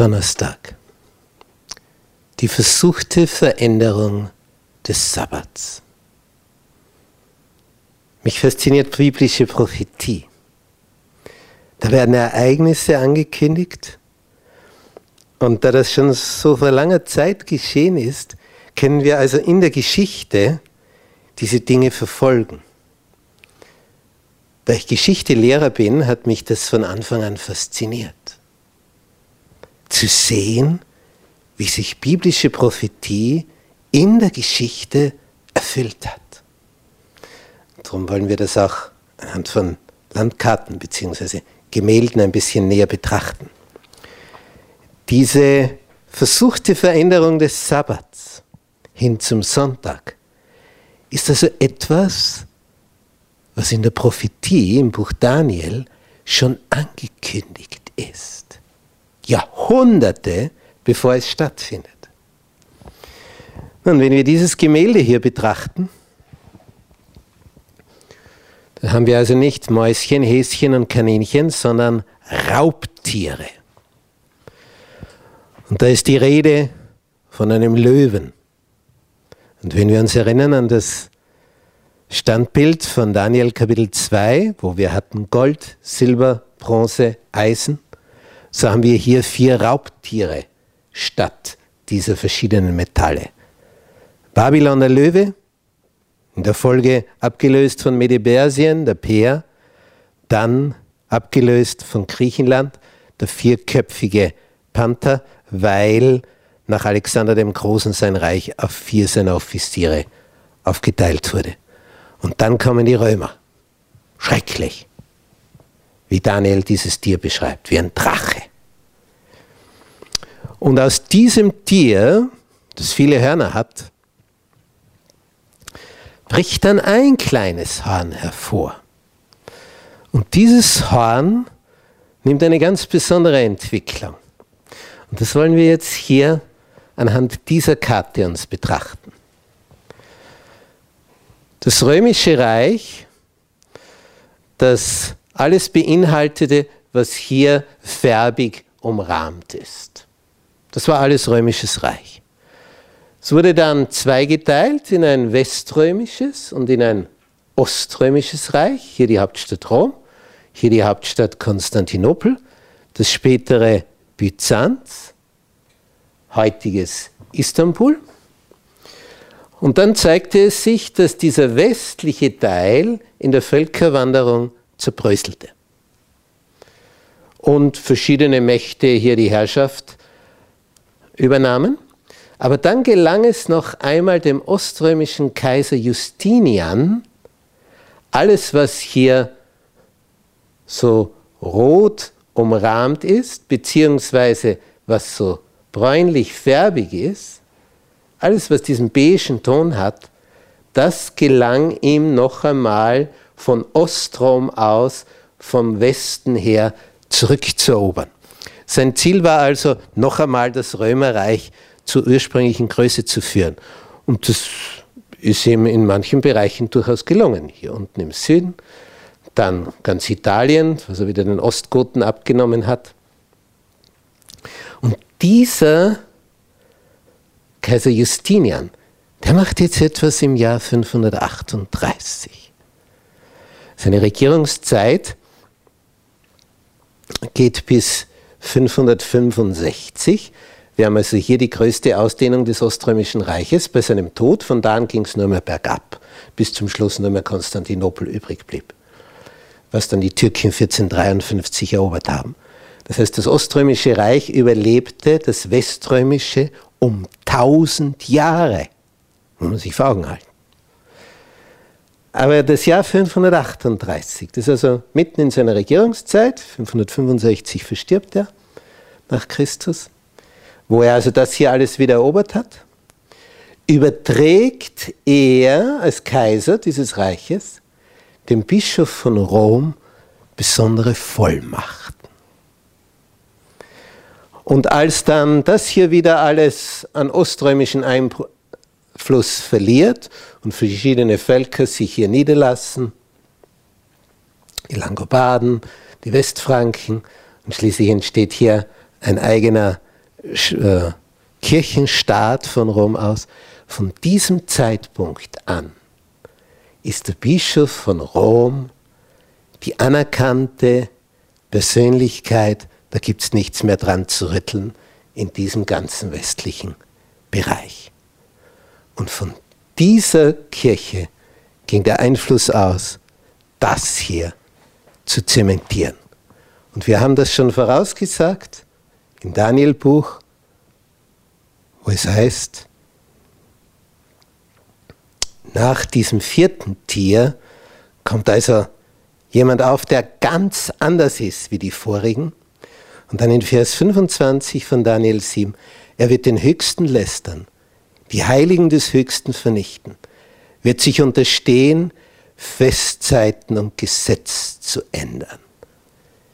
Donnerstag. Die versuchte Veränderung des Sabbats. Mich fasziniert biblische Prophetie. Da werden Ereignisse angekündigt. Und da das schon so vor langer Zeit geschehen ist, können wir also in der Geschichte diese Dinge verfolgen. Da ich Geschichtelehrer bin, hat mich das von Anfang an fasziniert. Zu sehen, wie sich biblische Prophetie in der Geschichte erfüllt hat. Darum wollen wir das auch anhand von Landkarten bzw. Gemälden ein bisschen näher betrachten. Diese versuchte Veränderung des Sabbats hin zum Sonntag ist also etwas, was in der Prophetie im Buch Daniel schon angekündigt ist. Jahrhunderte bevor es stattfindet. Nun, wenn wir dieses Gemälde hier betrachten, dann haben wir also nicht Mäuschen, Häschen und Kaninchen, sondern Raubtiere. Und da ist die Rede von einem Löwen. Und wenn wir uns erinnern an das Standbild von Daniel Kapitel 2, wo wir hatten Gold, Silber, Bronze, Eisen, so haben wir hier vier Raubtiere statt dieser verschiedenen Metalle. Babylon der Löwe, in der Folge abgelöst von Medebersien, der Peer, dann abgelöst von Griechenland, der vierköpfige Panther, weil nach Alexander dem Großen sein Reich auf vier seiner Offiziere aufgeteilt wurde. Und dann kommen die Römer. Schrecklich, wie Daniel dieses Tier beschreibt, wie ein Drache. Und aus diesem Tier, das viele Hörner hat, bricht dann ein kleines Horn hervor. Und dieses Horn nimmt eine ganz besondere Entwicklung. Und das wollen wir jetzt hier anhand dieser Karte uns betrachten. Das römische Reich, das alles beinhaltete, was hier färbig umrahmt ist. Das war alles römisches Reich. Es wurde dann zweigeteilt in ein weströmisches und in ein oströmisches Reich. Hier die Hauptstadt Rom, hier die Hauptstadt Konstantinopel, das spätere Byzanz, heutiges Istanbul. Und dann zeigte es sich, dass dieser westliche Teil in der Völkerwanderung zerbröselte. Und verschiedene Mächte hier die Herrschaft übernahmen. Aber dann gelang es noch einmal dem oströmischen Kaiser Justinian, alles, was hier so rot umrahmt ist, beziehungsweise was so bräunlich-färbig ist, alles, was diesen beigen Ton hat, das gelang ihm noch einmal von Ostrom aus, vom Westen her zurückzuerobern. Sein Ziel war also, noch einmal das Römerreich zur ursprünglichen Größe zu führen. Und das ist ihm in manchen Bereichen durchaus gelungen. Hier unten im Süden, dann ganz Italien, was er wieder den Ostgoten abgenommen hat. Und dieser Kaiser Justinian, der macht jetzt etwas im Jahr 538. Seine Regierungszeit geht bis 565. Wir haben also hier die größte Ausdehnung des Oströmischen Reiches. Bei seinem Tod, von da an ging es nur mehr bergab, bis zum Schluss nur mehr Konstantinopel übrig blieb, was dann die Türken 1453 erobert haben. Das heißt, das Oströmische Reich überlebte das Weströmische um 1000 Jahre. Muss man sich vor Augen halten. Aber das Jahr 538, das ist also mitten in seiner Regierungszeit, 565 verstirbt er nach Christus, wo er also das hier alles wieder erobert hat, überträgt er als Kaiser dieses Reiches dem Bischof von Rom besondere Vollmachten. Und als dann das hier wieder alles an oströmischen Einfluss verliert und verschiedene Völker sich hier niederlassen, die Langobarden, die Westfranken und schließlich entsteht hier ein eigener äh, Kirchenstaat von Rom aus, von diesem Zeitpunkt an ist der Bischof von Rom die anerkannte Persönlichkeit, da gibt es nichts mehr dran zu rütteln in diesem ganzen westlichen Bereich. Und von dieser Kirche ging der Einfluss aus, das hier zu zementieren. Und wir haben das schon vorausgesagt im Daniel-Buch, wo es heißt, nach diesem vierten Tier kommt also jemand auf, der ganz anders ist wie die vorigen. Und dann in Vers 25 von Daniel 7, er wird den Höchsten lästern, die Heiligen des Höchsten vernichten, wird sich unterstehen, Festzeiten und Gesetz zu ändern.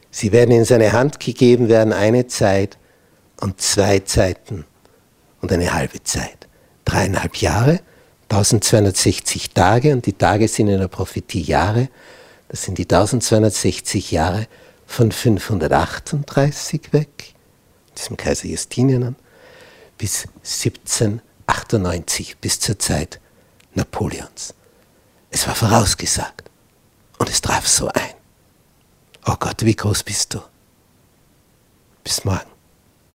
Sie werden in seine Hand gegeben werden, eine Zeit und zwei Zeiten und eine halbe Zeit. Dreieinhalb Jahre, 1260 Tage und die Tage sind in der Prophetie Jahre. Das sind die 1260 Jahre von 538 weg, diesem Kaiser Justinian, bis 1700. 1898 bis zur Zeit Napoleons. Es war vorausgesagt und es traf so ein. Oh Gott, wie groß bist du? Bis morgen.